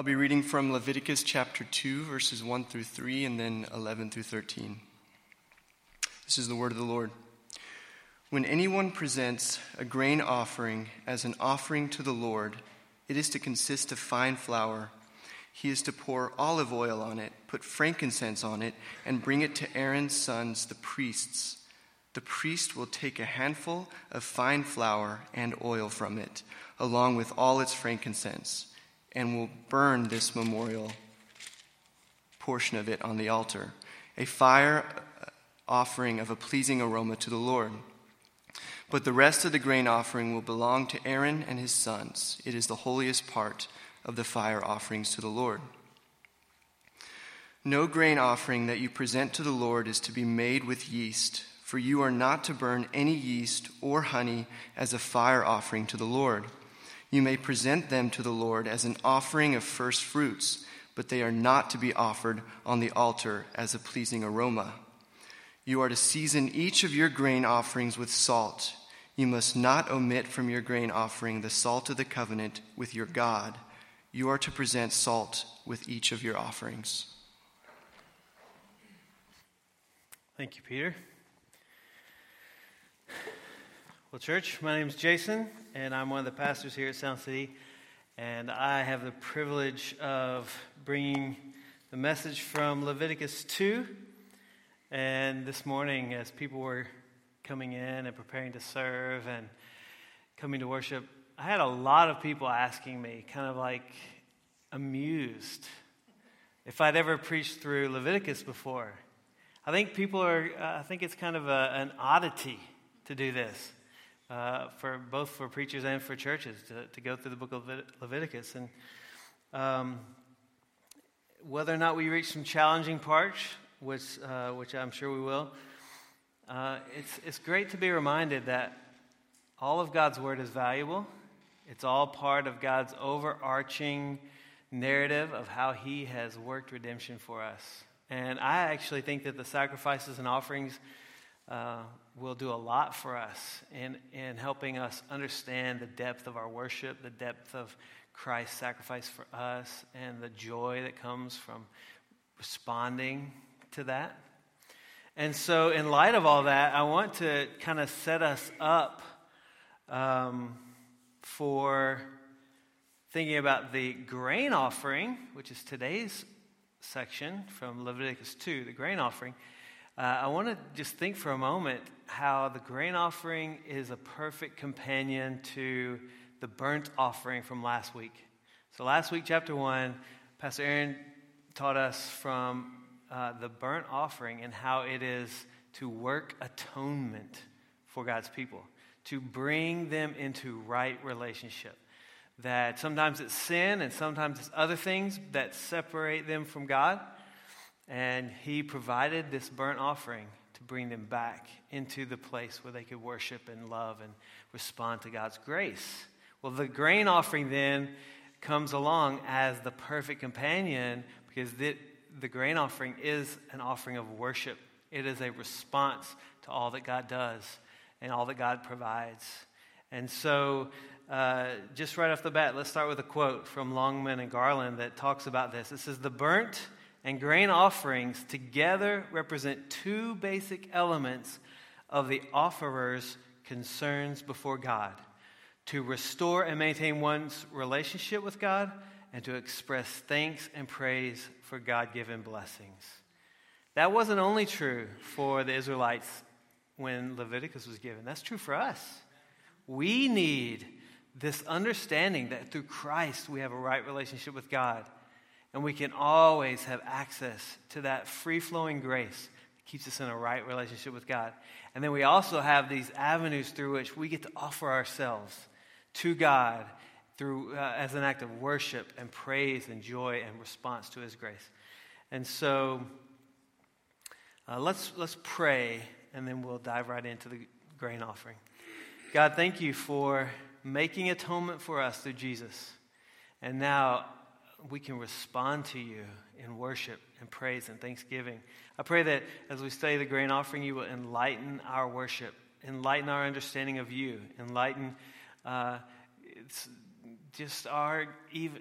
I'll be reading from Leviticus chapter 2, verses 1 through 3, and then 11 through 13. This is the word of the Lord. When anyone presents a grain offering as an offering to the Lord, it is to consist of fine flour. He is to pour olive oil on it, put frankincense on it, and bring it to Aaron's sons, the priests. The priest will take a handful of fine flour and oil from it, along with all its frankincense and will burn this memorial portion of it on the altar, a fire offering of a pleasing aroma to the Lord. But the rest of the grain offering will belong to Aaron and his sons. It is the holiest part of the fire offerings to the Lord. No grain offering that you present to the Lord is to be made with yeast, for you are not to burn any yeast or honey as a fire offering to the Lord. You may present them to the Lord as an offering of first fruits, but they are not to be offered on the altar as a pleasing aroma. You are to season each of your grain offerings with salt. You must not omit from your grain offering the salt of the covenant with your God. You are to present salt with each of your offerings. Thank you, Peter. Well, church, my name is Jason, and I'm one of the pastors here at Sound City. And I have the privilege of bringing the message from Leviticus 2. And this morning, as people were coming in and preparing to serve and coming to worship, I had a lot of people asking me, kind of like amused, if I'd ever preached through Leviticus before. I think people are, uh, I think it's kind of a, an oddity to do this uh, for both for preachers and for churches to, to go through the book of Leviticus. And um, whether or not we reach some challenging parts, which, uh, which I'm sure we will, uh, it's, it's great to be reminded that all of God's word is valuable. It's all part of God's overarching narrative of how He has worked redemption for us. And I actually think that the sacrifices and offerings uh, will do a lot for us in, in helping us understand the depth of our worship, the depth of Christ's sacrifice for us, and the joy that comes from responding to that. And so, in light of all that, I want to kind of set us up um, for thinking about the grain offering, which is today's section from Leviticus 2, the grain offering. Uh, I want to just think for a moment how the grain offering is a perfect companion to the burnt offering from last week. So, last week, chapter 1, Pastor Aaron taught us from uh, the burnt offering and how it is to work atonement for God's people, to bring them into right relationship. That sometimes it's sin and sometimes it's other things that separate them from God. And he provided this burnt offering to bring them back into the place where they could worship and love and respond to God's grace. Well, the grain offering then comes along as the perfect companion because the, the grain offering is an offering of worship. It is a response to all that God does and all that God provides. And so, uh, just right off the bat, let's start with a quote from Longman and Garland that talks about this. It says, The burnt and grain offerings together represent two basic elements of the offerer's concerns before God to restore and maintain one's relationship with God and to express thanks and praise for God given blessings. That wasn't only true for the Israelites when Leviticus was given, that's true for us. We need this understanding that through Christ we have a right relationship with God and we can always have access to that free flowing grace that keeps us in a right relationship with God. And then we also have these avenues through which we get to offer ourselves to God through, uh, as an act of worship and praise and joy and response to His grace. And so uh, let's, let's pray and then we'll dive right into the grain offering. God, thank you for making atonement for us through Jesus. And now, we can respond to you in worship and praise and thanksgiving. I pray that as we study the grain offering, you will enlighten our worship, enlighten our understanding of you, enlighten uh, just our,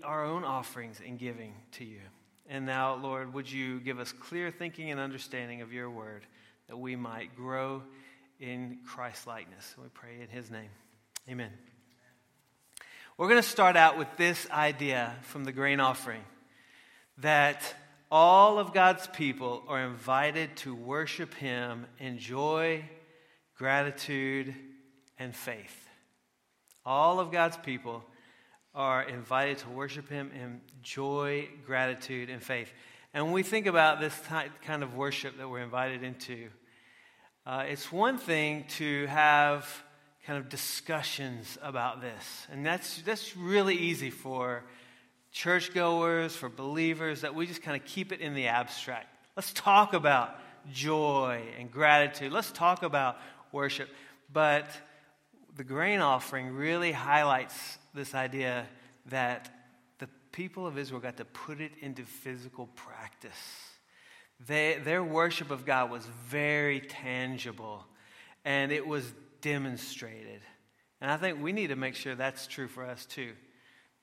our own offerings and giving to you. And now, Lord, would you give us clear thinking and understanding of your word that we might grow in Christ likeness? We pray in his name. Amen. We're going to start out with this idea from the grain offering that all of God's people are invited to worship him in joy, gratitude, and faith. All of God's people are invited to worship Him in joy, gratitude, and faith. And when we think about this kind of worship that we're invited into, uh, it's one thing to have kind of discussions about this. And that's, that's really easy for churchgoers, for believers, that we just kind of keep it in the abstract. Let's talk about joy and gratitude. Let's talk about worship. But the grain offering really highlights this idea that the people of Israel got to put it into physical practice. They, their worship of God was very tangible and it was demonstrated. And I think we need to make sure that's true for us too.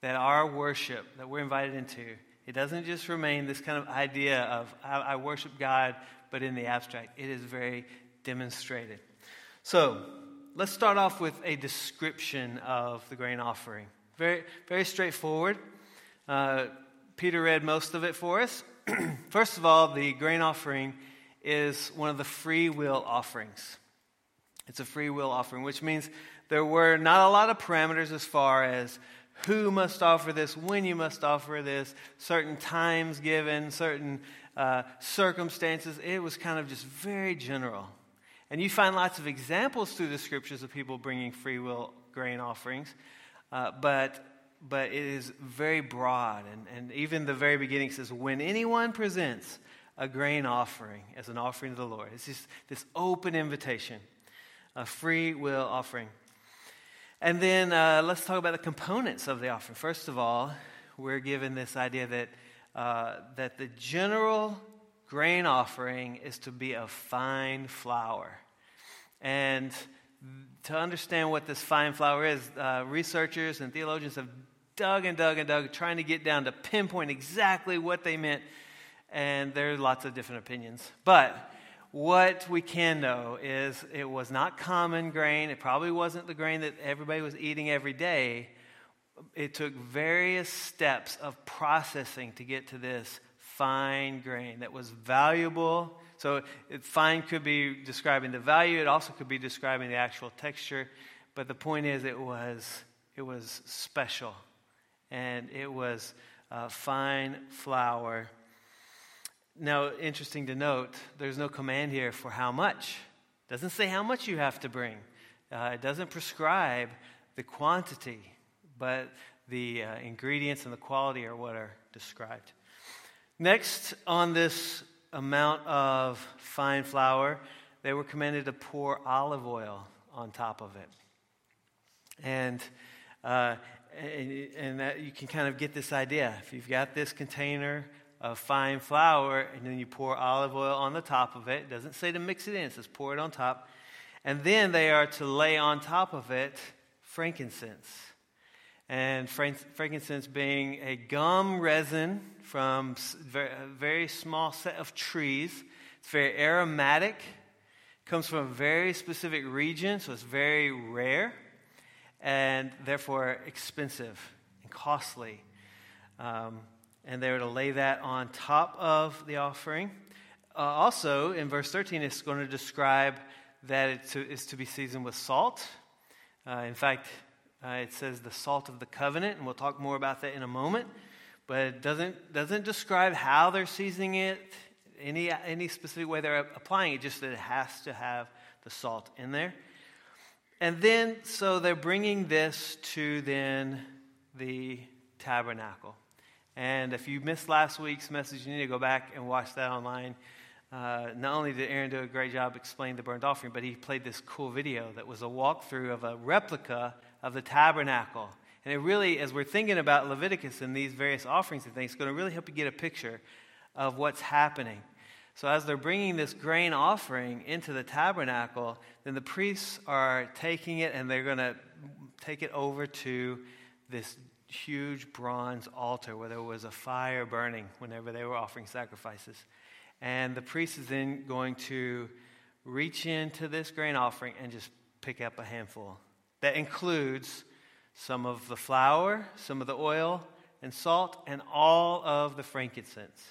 That our worship that we're invited into, it doesn't just remain this kind of idea of I, I worship God, but in the abstract. It is very demonstrated. So, let's start off with a description of the grain offering. Very, very straightforward. Uh, Peter read most of it for us. First of all, the grain offering is one of the free will offerings. It's a free will offering, which means there were not a lot of parameters as far as who must offer this, when you must offer this, certain times given, certain uh, circumstances. It was kind of just very general. And you find lots of examples through the scriptures of people bringing free will grain offerings, uh, but, but it is very broad. And, and even the very beginning says, when anyone presents a grain offering as an offering to the Lord, it's just this open invitation, a free will offering. And then uh, let's talk about the components of the offering. First of all, we're given this idea that, uh, that the general grain offering is to be of fine flour. And to understand what this fine flour is, uh, researchers and theologians have dug and dug and dug, trying to get down to pinpoint exactly what they meant. And there are lots of different opinions. But what we can know is it was not common grain. It probably wasn't the grain that everybody was eating every day. It took various steps of processing to get to this fine grain that was valuable. So, it, fine could be describing the value, it also could be describing the actual texture. But the point is, it was, it was special. And it was uh, fine flour. Now, interesting to note, there's no command here for how much. It doesn't say how much you have to bring. Uh, it doesn't prescribe the quantity, but the uh, ingredients and the quality are what are described. Next, on this amount of fine flour, they were commanded to pour olive oil on top of it. And, uh, and, and that you can kind of get this idea. If you've got this container of fine flour and then you pour olive oil on the top of it, it doesn't say to mix it in, it says pour it on top. And then they are to lay on top of it frankincense and frankincense being a gum resin from a very small set of trees. It's very aromatic, comes from a very specific region, so it's very rare and therefore expensive and costly. Um, and they were to lay that on top of the offering. Uh, also, in verse 13, it's going to describe that it's to, is to be seasoned with salt. Uh, in fact, uh, it says the salt of the covenant, and we'll talk more about that in a moment. But it doesn't, doesn't describe how they're seasoning it, any, any specific way they're applying it, just that it has to have the salt in there. And then, so they're bringing this to then the tabernacle. And if you missed last week's message, you need to go back and watch that online. Uh, not only did Aaron do a great job explaining the burnt offering, but he played this cool video that was a walkthrough of a replica of the tabernacle. And it really, as we're thinking about Leviticus and these various offerings and things, it's going to really help you get a picture of what's happening. So, as they're bringing this grain offering into the tabernacle, then the priests are taking it and they're going to take it over to this huge bronze altar where there was a fire burning whenever they were offering sacrifices. And the priest is then going to reach into this grain offering and just pick up a handful. That includes some of the flour, some of the oil and salt, and all of the frankincense.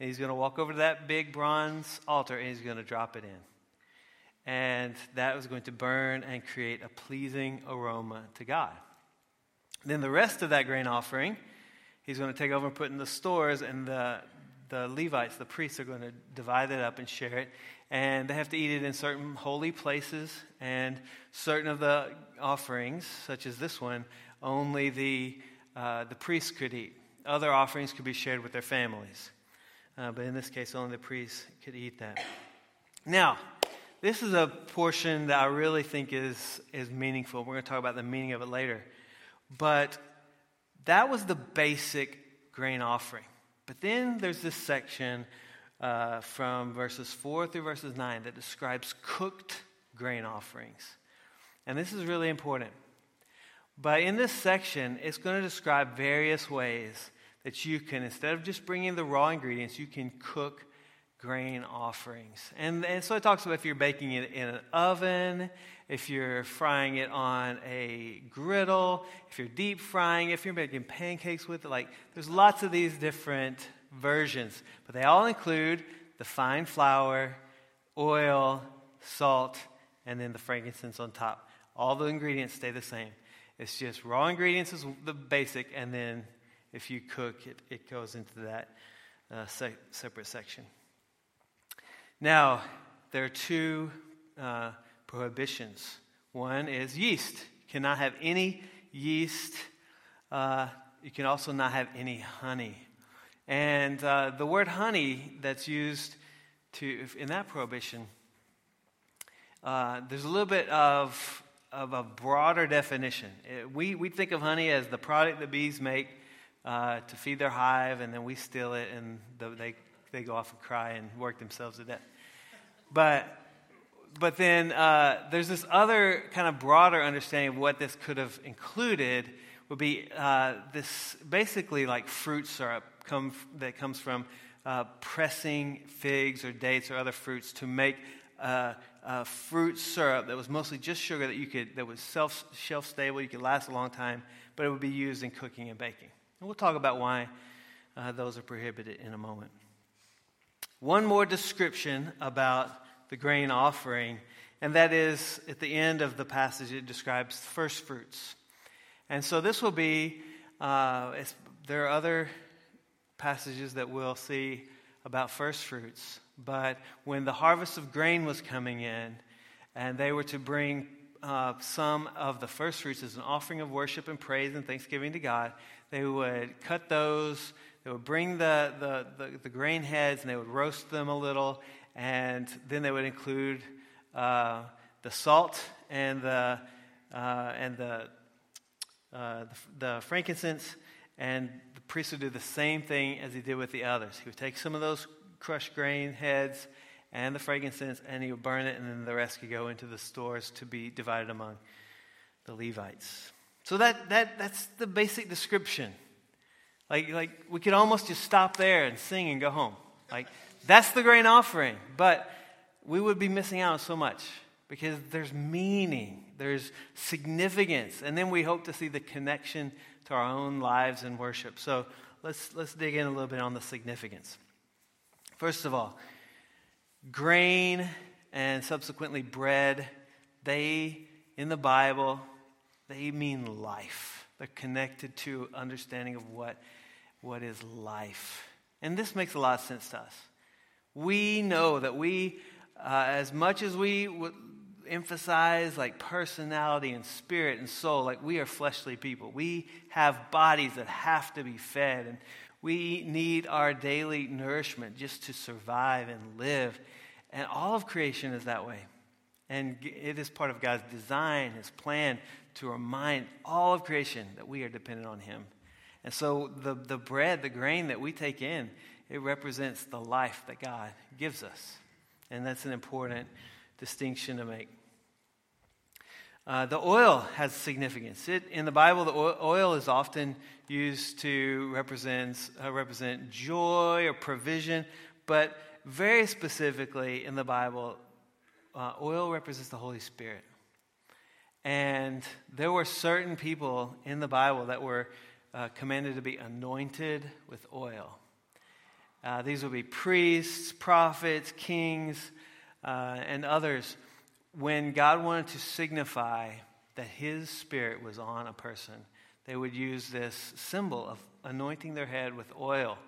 And he's going to walk over to that big bronze altar and he's going to drop it in. And that was going to burn and create a pleasing aroma to God. Then the rest of that grain offering, he's going to take over and put in the stores, and the, the Levites, the priests, are going to divide it up and share it. And they have to eat it in certain holy places, and certain of the offerings, such as this one, only the, uh, the priests could eat. Other offerings could be shared with their families. Uh, but in this case, only the priests could eat that. Now, this is a portion that I really think is, is meaningful. We're going to talk about the meaning of it later. But that was the basic grain offering. But then there's this section uh, from verses 4 through verses 9 that describes cooked grain offerings. And this is really important. But in this section, it's going to describe various ways that you can, instead of just bringing the raw ingredients, you can cook grain offerings. And, and so it talks about if you're baking it in an oven, if you're frying it on a griddle, if you're deep frying, if you're making pancakes with it. Like, there's lots of these different versions, but they all include the fine flour, oil, salt, and then the frankincense on top. All the ingredients stay the same. It's just raw ingredients is the basic, and then if you cook, it, it goes into that uh, se- separate section. Now, there are two uh, prohibitions. One is yeast. You cannot have any yeast. Uh, you can also not have any honey. And uh, the word honey that's used to, in that prohibition, uh, there's a little bit of, of a broader definition. It, we, we think of honey as the product that bees make uh, to feed their hive, and then we steal it, and the, they, they go off and cry and work themselves to death. But but then uh, there's this other kind of broader understanding of what this could have included would be uh, this basically like fruit syrup come, that comes from uh, pressing figs or dates or other fruits to make uh, a fruit syrup that was mostly just sugar that you could that was self, shelf stable you could last a long time but it would be used in cooking and baking and we'll talk about why uh, those are prohibited in a moment one more description about the grain offering. And that is at the end of the passage, it describes first fruits. And so this will be, uh, there are other passages that we'll see about first fruits. But when the harvest of grain was coming in, and they were to bring uh, some of the first fruits as an offering of worship and praise and thanksgiving to God, they would cut those, they would bring the, the, the, the grain heads, and they would roast them a little, and then they would include uh, the salt and the, uh, and the, uh, the, the, frankincense, and the priest would do the same thing as he did with the others. He would take some of those crushed grain heads and the frankincense, and he would burn it, and then the rest could go into the stores to be divided among the Levites. So that, that, that's the basic description. Like, like we could almost just stop there and sing and go home. Like that's the grain offering. But we would be missing out on so much because there's meaning, there's significance, and then we hope to see the connection to our own lives and worship. So let's, let's dig in a little bit on the significance. First of all, grain and subsequently bread, they, in the Bible, they mean life. Connected to understanding of what, what is life. And this makes a lot of sense to us. We know that we, uh, as much as we would emphasize like personality and spirit and soul, like we are fleshly people. We have bodies that have to be fed, and we need our daily nourishment just to survive and live. And all of creation is that way. And it is part of God's design, His plan to remind all of creation that we are dependent on Him. And so the, the bread, the grain that we take in, it represents the life that God gives us. And that's an important distinction to make. Uh, the oil has significance. It, in the Bible, the oil is often used to represent, uh, represent joy or provision, but very specifically in the Bible, uh, oil represents the Holy Spirit. And there were certain people in the Bible that were uh, commanded to be anointed with oil. Uh, these would be priests, prophets, kings, uh, and others. When God wanted to signify that His Spirit was on a person, they would use this symbol of anointing their head with oil.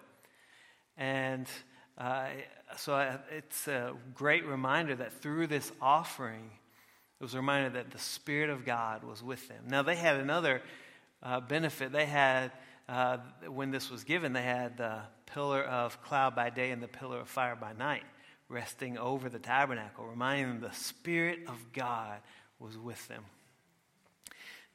And uh, so I, it's a great reminder that through this offering, it was a reminder that the Spirit of God was with them. Now, they had another uh, benefit. They had, uh, when this was given, they had the pillar of cloud by day and the pillar of fire by night resting over the tabernacle, reminding them the Spirit of God was with them.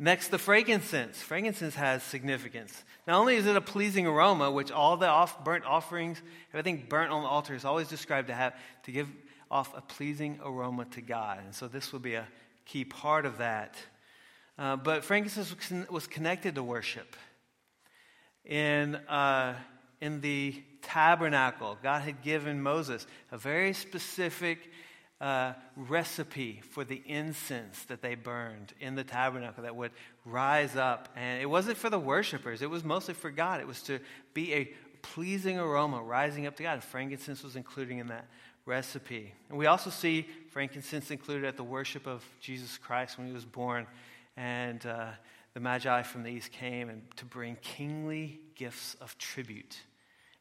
Next, the frankincense. Frankincense has significance. Not only is it a pleasing aroma, which all the off, burnt offerings, everything burnt on the altar is always described to have, to give off a pleasing aroma to God. And so this would be a key part of that. Uh, but frankincense was connected to worship. In, uh, in the tabernacle, God had given Moses a very specific uh, recipe for the incense that they burned in the tabernacle that would rise up. And it wasn't for the worshipers, it was mostly for God. It was to be a pleasing aroma rising up to God. Frankincense was included in that recipe. And we also see frankincense included at the worship of Jesus Christ when he was born. And uh, the Magi from the east came and to bring kingly gifts of tribute,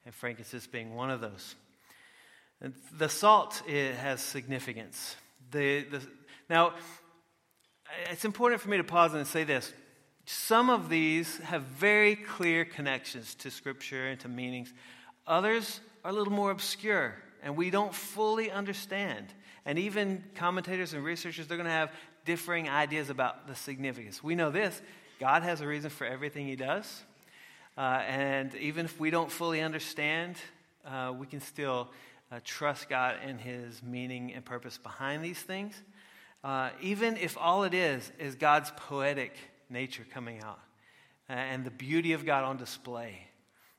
and frankincense being one of those. The salt has significance. The, the, now, it's important for me to pause and say this. Some of these have very clear connections to Scripture and to meanings. Others are a little more obscure and we don't fully understand. And even commentators and researchers, they're going to have differing ideas about the significance. We know this God has a reason for everything He does. Uh, and even if we don't fully understand, uh, we can still uh, trust God and His meaning and purpose behind these things. Uh, even if all it is is God's poetic nature coming out uh, and the beauty of God on display,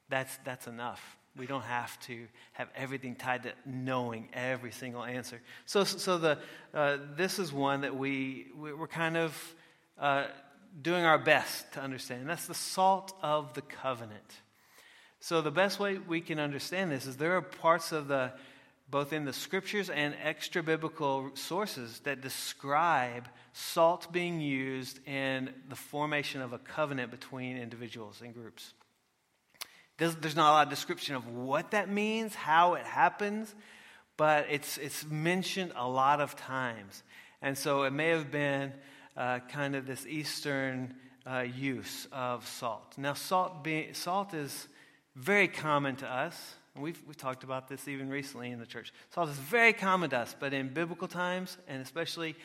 that's, that's enough. We don't have to have everything tied to knowing every single answer. So, so the, uh, this is one that we, we're kind of uh, doing our best to understand. That's the salt of the covenant. So, the best way we can understand this is there are parts of the, both in the scriptures and extra biblical sources, that describe salt being used in the formation of a covenant between individuals and groups. There's, there's not a lot of description of what that means, how it happens, but it's, it's mentioned a lot of times. And so it may have been uh, kind of this Eastern uh, use of salt. Now, salt, be, salt is very common to us. We've, we've talked about this even recently in the church. Salt is very common to us, but in biblical times, and especially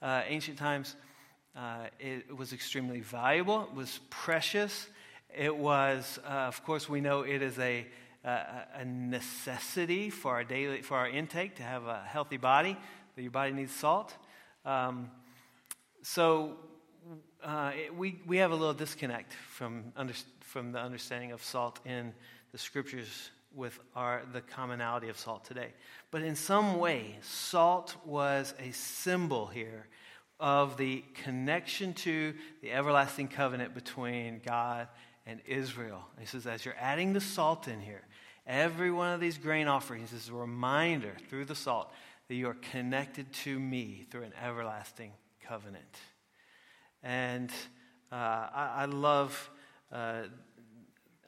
uh, ancient times, uh, it, was extremely valuable, it was precious, it was, uh, of course, we know it is a, a necessity for our daily for our intake to have a healthy body. That your body needs salt. Um, so uh, it, we we have a little disconnect from under, from the understanding of salt in the scriptures with our the commonality of salt today. But in some way, salt was a symbol here of the connection to the everlasting covenant between God and Israel. He says, as you're adding the salt in here, every one of these grain offerings is a reminder through the salt that you are connected to me through an everlasting covenant. And uh, I, I, love uh,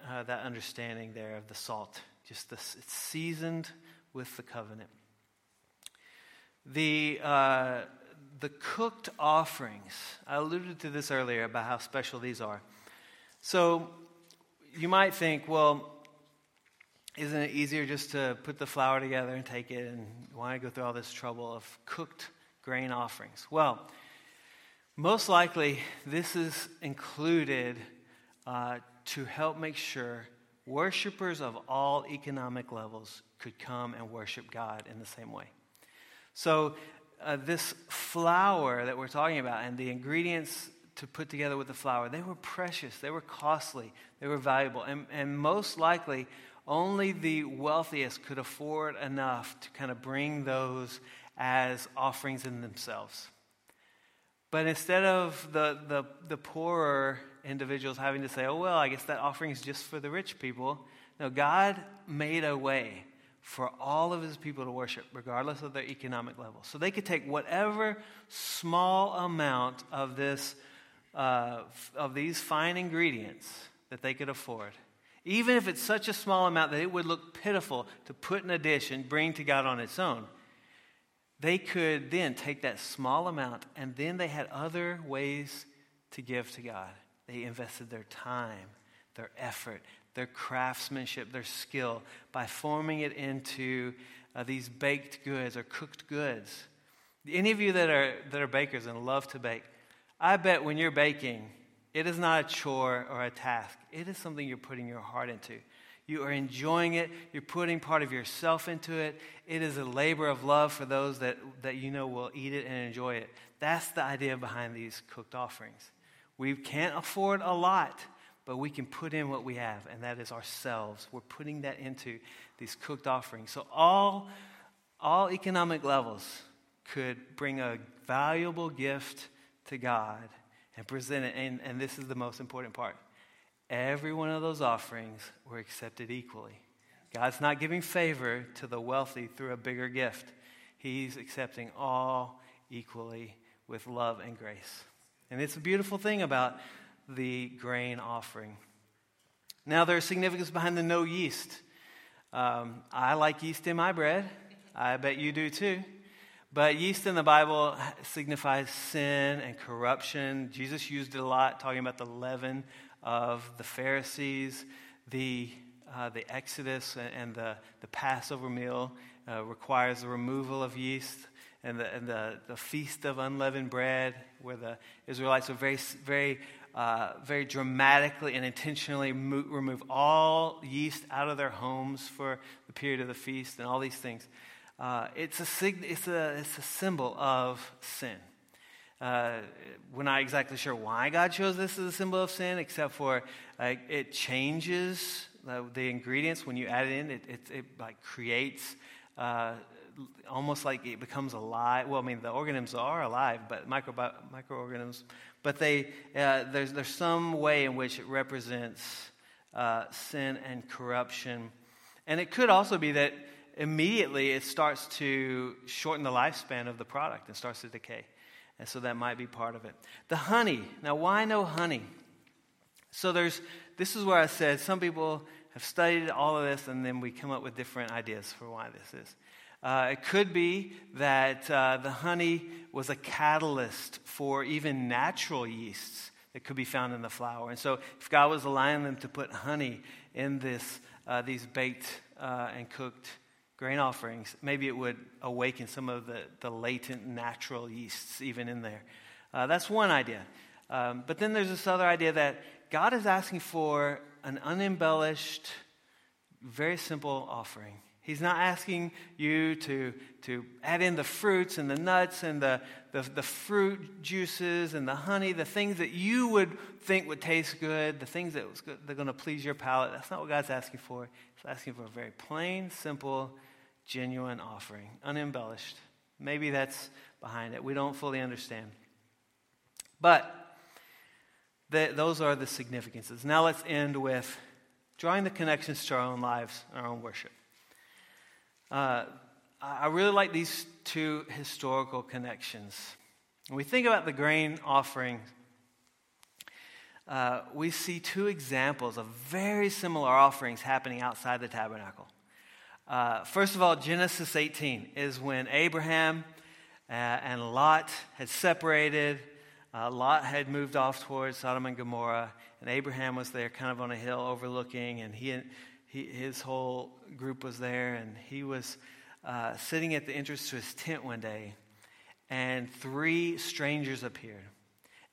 uh, that understanding there of the salt. Just this, it's seasoned with the covenant. The, uh, the cooked offerings, I alluded to this earlier about how special these are. So you might think, well, isn't it easier just to put the flour together and take it and why go through all this trouble of cooked grain offerings? Well, most likely this is included uh, to help make sure worshipers of all economic levels could come and worship God in the same way. So uh, this flour that we're talking about and the ingredients to put together with the flour, they were precious, they were costly, they were valuable. And, and most likely, only the wealthiest could afford enough to kind of bring those as offerings in themselves. But instead of the, the, the poorer individuals having to say, oh, well, I guess that offering is just for the rich people, no, God made a way for all of his people to worship, regardless of their economic level. So they could take whatever small amount of this, uh, of these fine ingredients that they could afford, even if it's such a small amount that it would look pitiful to put in a dish and bring to God on its own. They could then take that small amount and then they had other ways to give to God. They invested their time, their effort, their craftsmanship, their skill by forming it into uh, these baked goods or cooked goods. Any of you that are, that are bakers and love to bake, I bet when you're baking, it is not a chore or a task. It is something you're putting your heart into. You are enjoying it. You're putting part of yourself into it. It is a labor of love for those that, that you know will eat it and enjoy it. That's the idea behind these cooked offerings. We can't afford a lot, but we can put in what we have, and that is ourselves. We're putting that into these cooked offerings. So all, all economic levels could bring a valuable gift to God and present it. And, and this is the most important part. Every one of those offerings were accepted equally. God's not giving favor to the wealthy through a bigger gift. He's accepting all equally with love and grace. And it's a beautiful thing about the grain offering. Now, there's significance behind the no yeast. Um, I like yeast in my bread. I bet you do too. But yeast in the Bible signifies sin and corruption. Jesus used it a lot, talking about the leaven of the Pharisees, the, uh, the Exodus and the, the Passover meal uh, requires the removal of yeast and the, and the, the feast of unleavened bread, where the Israelites would very, very, uh, very dramatically and intentionally mo- remove all yeast out of their homes for the period of the feast and all these things. Uh, it's, a sig- it's, a, it's a symbol of sin. Uh, we're not exactly sure why God chose this as a symbol of sin, except for it changes uh, the ingredients when you add it in. It, it, it like creates uh, almost like it becomes alive. Well, I mean, the organisms are alive, but micro, microorganisms. But they, uh, there's, there's some way in which it represents uh, sin and corruption. And it could also be that immediately it starts to shorten the lifespan of the product and starts to decay. And so that might be part of it. The honey. Now, why no honey? So there's, this is where I said some people have studied all of this and then we come up with different ideas for why this is. Uh, it could be that uh, the honey was a catalyst for even natural yeasts that could be found in the flour. And so, if God was allowing them to put honey in this, uh, these baked uh, and cooked grain offerings, maybe it would awaken some of the, the latent natural yeasts even in there. Uh, that's one idea. Um, but then there's this other idea that God is asking for an unembellished, very simple offering. He's not asking you to, to add in the fruits and the nuts and the, the, the, fruit juices and the honey, the things that you would think would taste good, the things that they're going to please your palate. That's not what God's asking for. He's asking for a very plain, simple, genuine offering, unembellished. Maybe that's behind it. We don't fully understand. But the, those are the significances. Now let's end with drawing the connections to our own lives, our own worship. Uh, I really like these two historical connections. When we think about the grain offering, uh, we see two examples of very similar offerings happening outside the tabernacle. Uh, first of all, Genesis 18 is when Abraham uh, and Lot had separated. Uh, Lot had moved off towards Sodom and Gomorrah, and Abraham was there kind of on a hill overlooking, and he he, his whole group was there, and he was uh, sitting at the entrance to his tent one day, and three strangers appeared.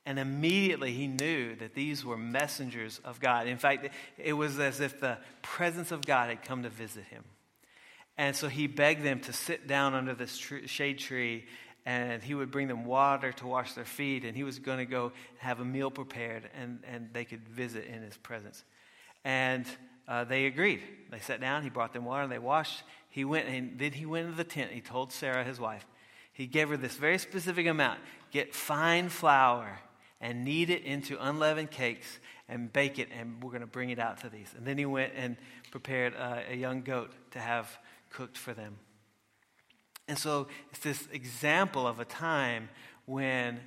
And immediately he knew that these were messengers of God. In fact, it was as if the presence of God had come to visit him. And so he begged them to sit down under this tree, shade tree and he would bring them water to wash their feet, and he was going to go have a meal prepared, and, and they could visit in his presence. And uh, they agreed. They sat down, he brought them water, they washed. He went, and then he went into the tent. He told Sarah, his wife, he gave her this very specific amount get fine flour and knead it into unleavened cakes and bake it, and we're going to bring it out to these. And then he went and prepared uh, a young goat to have cooked for them. And so it's this example of a time when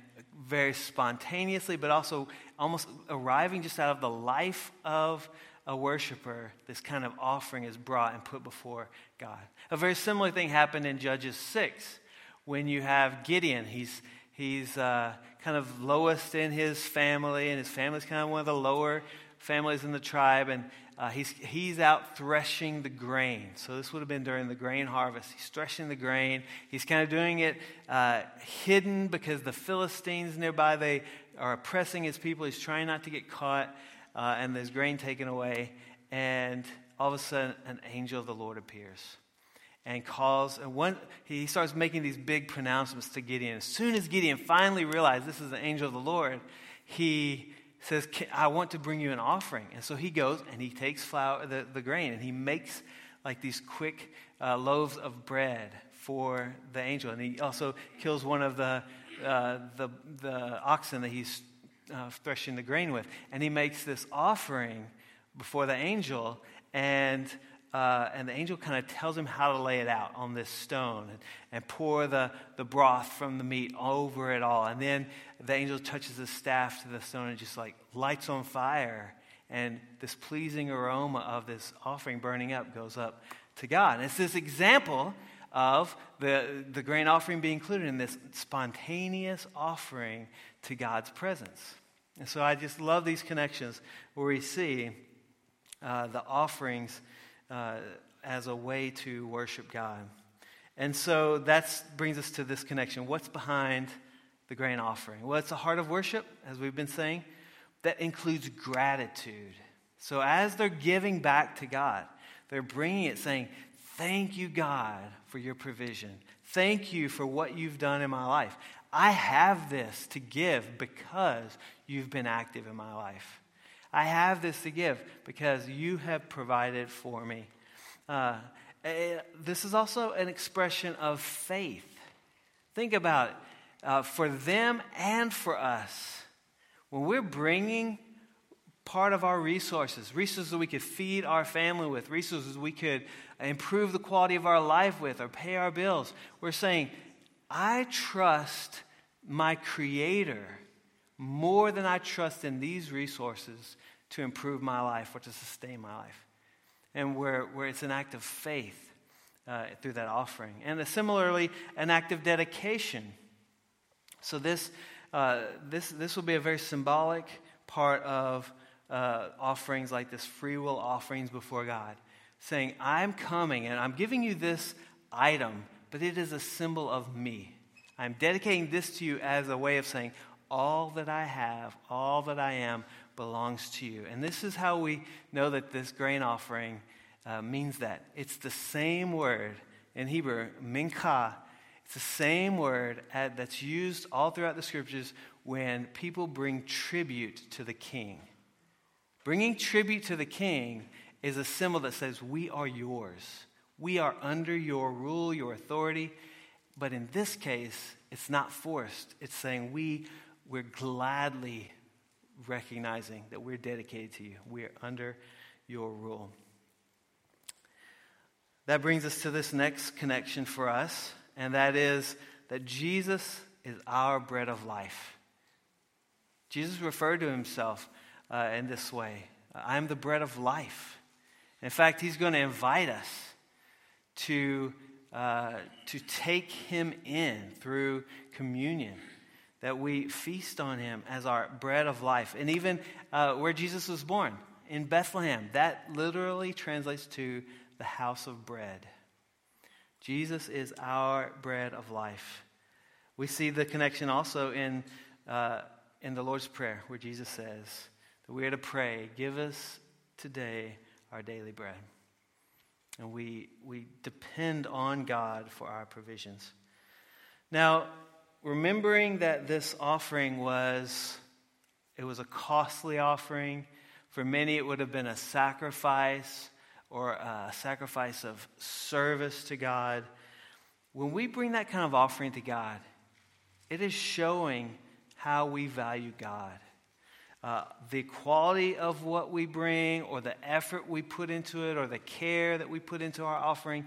very spontaneously, but also almost arriving just out of the life of a worshiper, this kind of offering is brought and put before God. A very similar thing happened in Judges 6 when you have Gideon. He's, he's uh, kind of lowest in his family, and his family's kind of one of the lower families in the tribe. And uh, he's, he's out threshing the grain. So this would have been during the grain harvest. He's threshing the grain. He's kind of doing it uh, hidden because the Philistines nearby, they are oppressing his people. He's trying not to get caught, uh, and there's grain taken away. And all of a sudden, an angel of the Lord appears and calls. And one, he starts making these big pronouncements to Gideon. As soon as Gideon finally realized this is the angel of the Lord, he says, I want to bring you an offering. And so he goes and he takes flour, the, the grain, and he makes like these quick uh, loaves of bread for the angel. And he also kills one of the, uh, the, the oxen that he's uh, threshing the grain with. And he makes this offering before the angel. And uh, and the angel kind of tells him how to lay it out on this stone and, and, pour the, the broth from the meat over it all. And then the angel touches the staff to the stone and just like lights on fire. And this pleasing aroma of this offering burning up goes up to God. And it's this example of the, the grain offering being included in this spontaneous offering to God's presence. And so I just love these connections where we see uh, the offerings uh, as a way to worship God. And so that brings us to this connection. What's behind the grain offering? Well, it's a heart of worship, as we've been saying, that includes gratitude. So as they're giving back to God, they're bringing it saying, Thank you, God, for your provision. Thank you for what you've done in my life. I have this to give because you've been active in my life. I have this to give because you have provided for me. Uh, eh, this is also an expression of faith. Think about it. Uh, for them and for us, when we're bringing part of our resources, resources that we could feed our family with, resources we could improve the quality of our life with, or pay our bills, we're saying, I trust my Creator more than I trust in these resources to improve my life or to sustain my life. And where, where it's an act of faith uh, through that offering. And similarly, an act of dedication. So this, uh, this, this will be a very symbolic part of uh, offerings like this free will offerings before God. Saying, I'm coming and I'm giving you this item, but it is a symbol of me. I'm dedicating this to you as a way of saying, all that I have, all that I am, belongs to you. And this is how we know that this grain offering uh, means that. It's the same word in Hebrew, mincha. It's the same word at, that's used all throughout the scriptures when people bring tribute to the king. Bringing tribute to the king is a symbol that says, We are yours. We are under your rule, your authority. But in this case, it's not forced. It's saying we we're gladly recognizing that we're dedicated to you. We're under your rule. That brings us to this next connection for us, and that is that Jesus is our bread of life. Jesus referred to himself uh, in this way I'm the bread of life. In fact, he's going to invite us to, uh, to take him in through communion that we feast on him as our bread of life. And even uh, where Jesus was born, in Bethlehem, that literally translates to the house of bread. Jesus is our bread of life. We see the connection also in, uh, in the Lord's Prayer, where Jesus says that we are to pray, Give us today our daily bread. And we, we depend on God for our provisions. Now, remembering that this offering was it was a costly offering. For many, it would have been a sacrifice or a sacrifice of service to God. When we bring that kind of offering to God, it is showing how we value God. Uh, the quality of what we bring, or the effort we put into it, or the care that we put into our offering,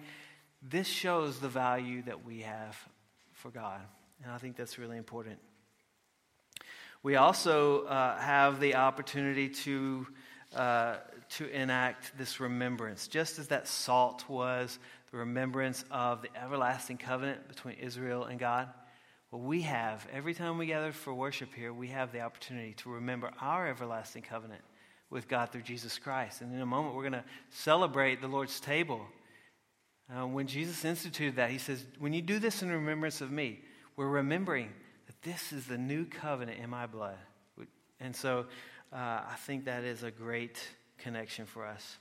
this shows the value that we have for God. And I think that's really important. We also uh, have the opportunity to, uh, to enact this remembrance, just as that salt was the remembrance of the everlasting covenant between Israel and God. Well, we have, every time we gather for worship here, we have the opportunity to remember our everlasting covenant with God through Jesus Christ. And in a moment, we're going to celebrate the Lord's table. Uh, when Jesus instituted that, he says, When you do this in remembrance of me, we're remembering that this is the new covenant in my blood. And so uh, I think that is a great connection for us.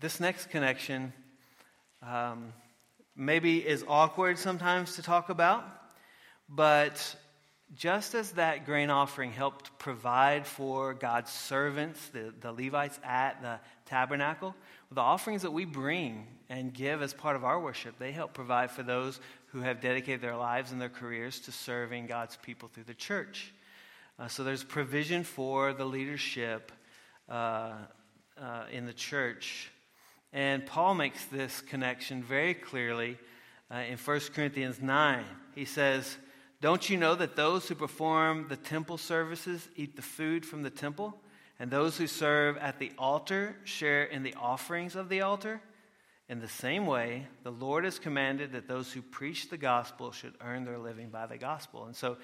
This next connection um, maybe is awkward sometimes to talk about, but just as that grain offering helped provide for God's servants, the, the Levites at the tabernacle, the offerings that we bring and give as part of our worship, they help provide for those who have dedicated their lives and their careers to serving God's people through the church. Uh, so there's provision for the leadership uh, uh, in the church. And Paul makes this connection very clearly uh, in 1 Corinthians 9. He says, Don't you know that those who perform the temple services eat the food from the temple? And those who serve at the altar share in the offerings of the altar. In the same way, the Lord has commanded that those who preach the gospel should earn their living by the gospel. And so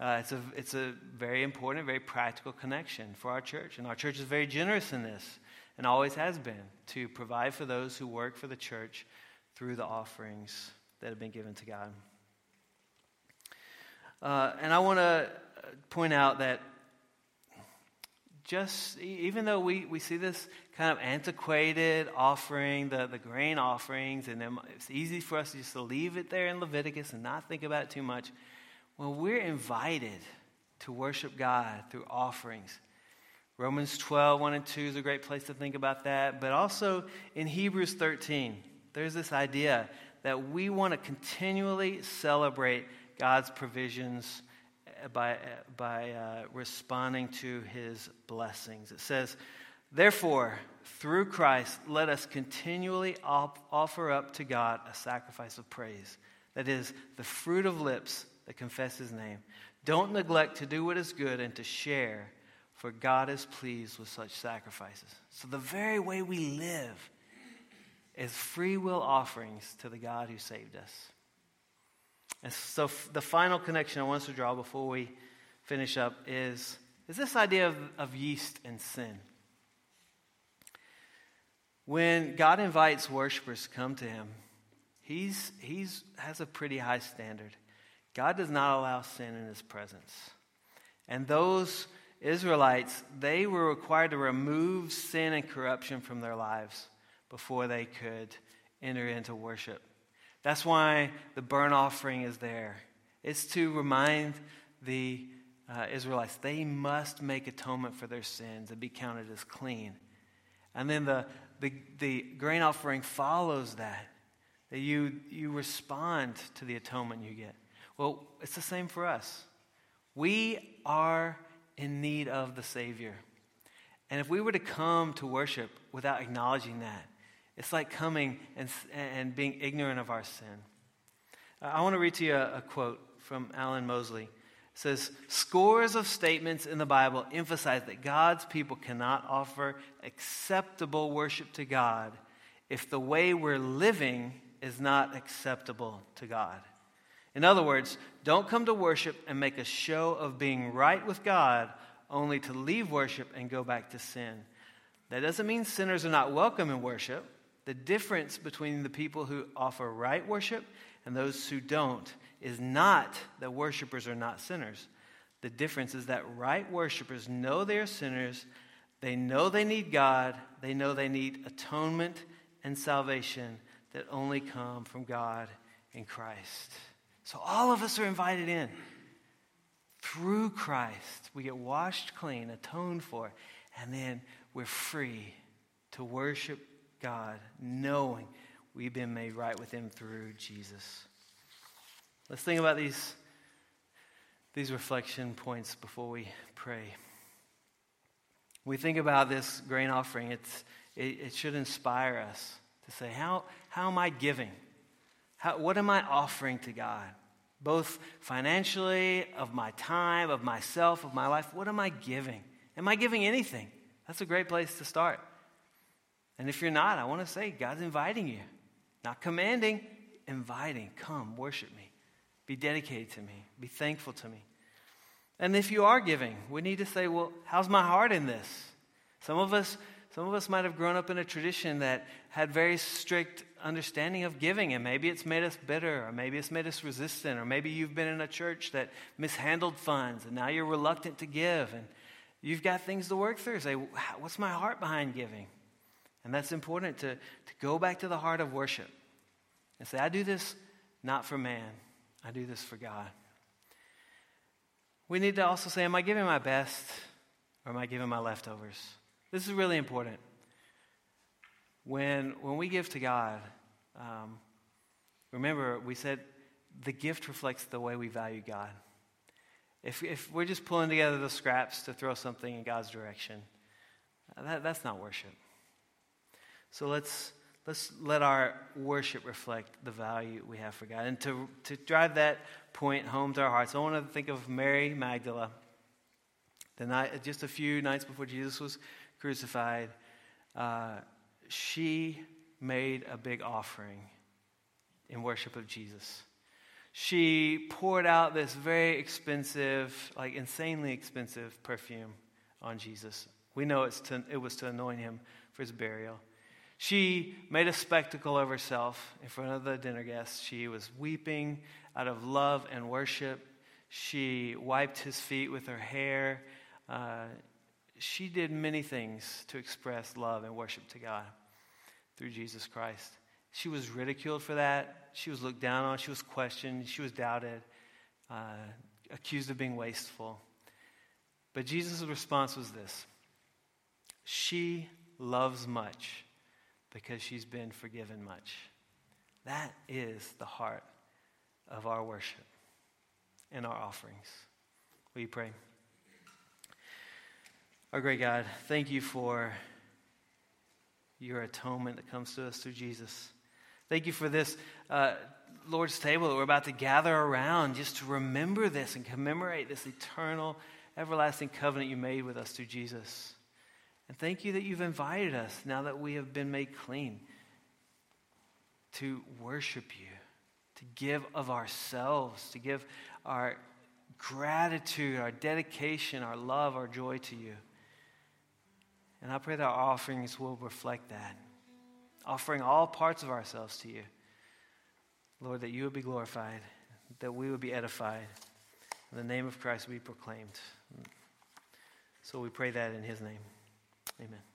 uh, it's, a, it's a very important, very practical connection for our church. And our church is very generous in this and always has been to provide for those who work for the church through the offerings that have been given to God. Uh, and I want to point out that just even though we, we see this kind of antiquated offering, the, the grain offerings, and it's easy for us just to leave it there in Leviticus and not think about it too much. Well, we're invited to worship God through offerings. Romans 12, 1 and 2 is a great place to think about that. But also in Hebrews 13, there's this idea that we want to continually celebrate God's provisions by, by uh, responding to his blessings. It says, Therefore, through Christ, let us continually op- offer up to God a sacrifice of praise. That is, the fruit of lips that confess his name. Don't neglect to do what is good and to share, for God is pleased with such sacrifices. So, the very way we live is free will offerings to the God who saved us. And so, f- the final connection I want us to draw before we finish up is, is this idea of, of yeast and sin. When God invites worshipers to come to Him, He's, he's has a pretty high standard. God does not allow sin in His presence. And those Israelites, they were required to remove sin and corruption from their lives before they could enter into worship. That's why the burnt offering is there. It's to remind the uh, Israelites they must make atonement for their sins and be counted as clean. And then the, the, the grain offering follows that, that you, you respond to the atonement you get. Well, it's the same for us. We are in need of the Savior. And if we were to come to worship without acknowledging that, it's like coming and, and being ignorant of our sin. I want to read to you a, a quote from Alan Mosley. It says, Scores of statements in the Bible emphasize that God's people cannot offer acceptable worship to God if the way we're living is not acceptable to God. In other words, don't come to worship and make a show of being right with God only to leave worship and go back to sin. That doesn't mean sinners are not welcome in worship. The difference between the people who offer right worship and those who don't is not that worshipers are not sinners. The difference is that right worshipers know they are sinners, they know they need God, they know they need atonement and salvation that only come from God in Christ. So all of us are invited in. Through Christ, we get washed clean, atoned for, and then we're free to worship God, knowing we've been made right with Him through Jesus. Let's think about these, these reflection points before we pray. We think about this grain offering, it's, it, it should inspire us to say, How, how am I giving? How, what am I offering to God? Both financially, of my time, of myself, of my life. What am I giving? Am I giving anything? That's a great place to start. And if you're not, I want to say God's inviting you, not commanding, inviting. Come, worship me. Be dedicated to me. Be thankful to me. And if you are giving, we need to say, well, how's my heart in this? Some of us, some of us might have grown up in a tradition that had very strict understanding of giving, and maybe it's made us bitter, or maybe it's made us resistant, or maybe you've been in a church that mishandled funds, and now you're reluctant to give, and you've got things to work through. Say, what's my heart behind giving? And that's important to, to go back to the heart of worship and say, I do this not for man, I do this for God. We need to also say, Am I giving my best or am I giving my leftovers? This is really important. When, when we give to God, um, remember, we said the gift reflects the way we value God. If, if we're just pulling together the scraps to throw something in God's direction, that, that's not worship. So let's, let's let our worship reflect the value we have for God. And to, to drive that point home to our hearts, I want to think of Mary Magdala. The night, just a few nights before Jesus was crucified, uh, she made a big offering in worship of Jesus. She poured out this very expensive, like insanely expensive perfume on Jesus. We know it's to, it was to anoint him for his burial. She made a spectacle of herself in front of the dinner guests. She was weeping out of love and worship. She wiped his feet with her hair. Uh, she did many things to express love and worship to God through Jesus Christ. She was ridiculed for that. She was looked down on. She was questioned. She was doubted, uh, accused of being wasteful. But Jesus' response was this She loves much because she's been forgiven much. That is the heart of our worship and our offerings. Will you pray? Our great God, thank you for your atonement that comes to us through Jesus. Thank you for this uh, Lord's table that we're about to gather around just to remember this and commemorate this eternal, everlasting covenant you made with us through Jesus. And thank you that you've invited us, now that we have been made clean, to worship you, to give of ourselves, to give our gratitude, our dedication, our love, our joy to you. And I pray that our offerings will reflect that, offering all parts of ourselves to you. Lord, that you would be glorified, that we would be edified, in the name of Christ we proclaimed. So we pray that in his name. Amen.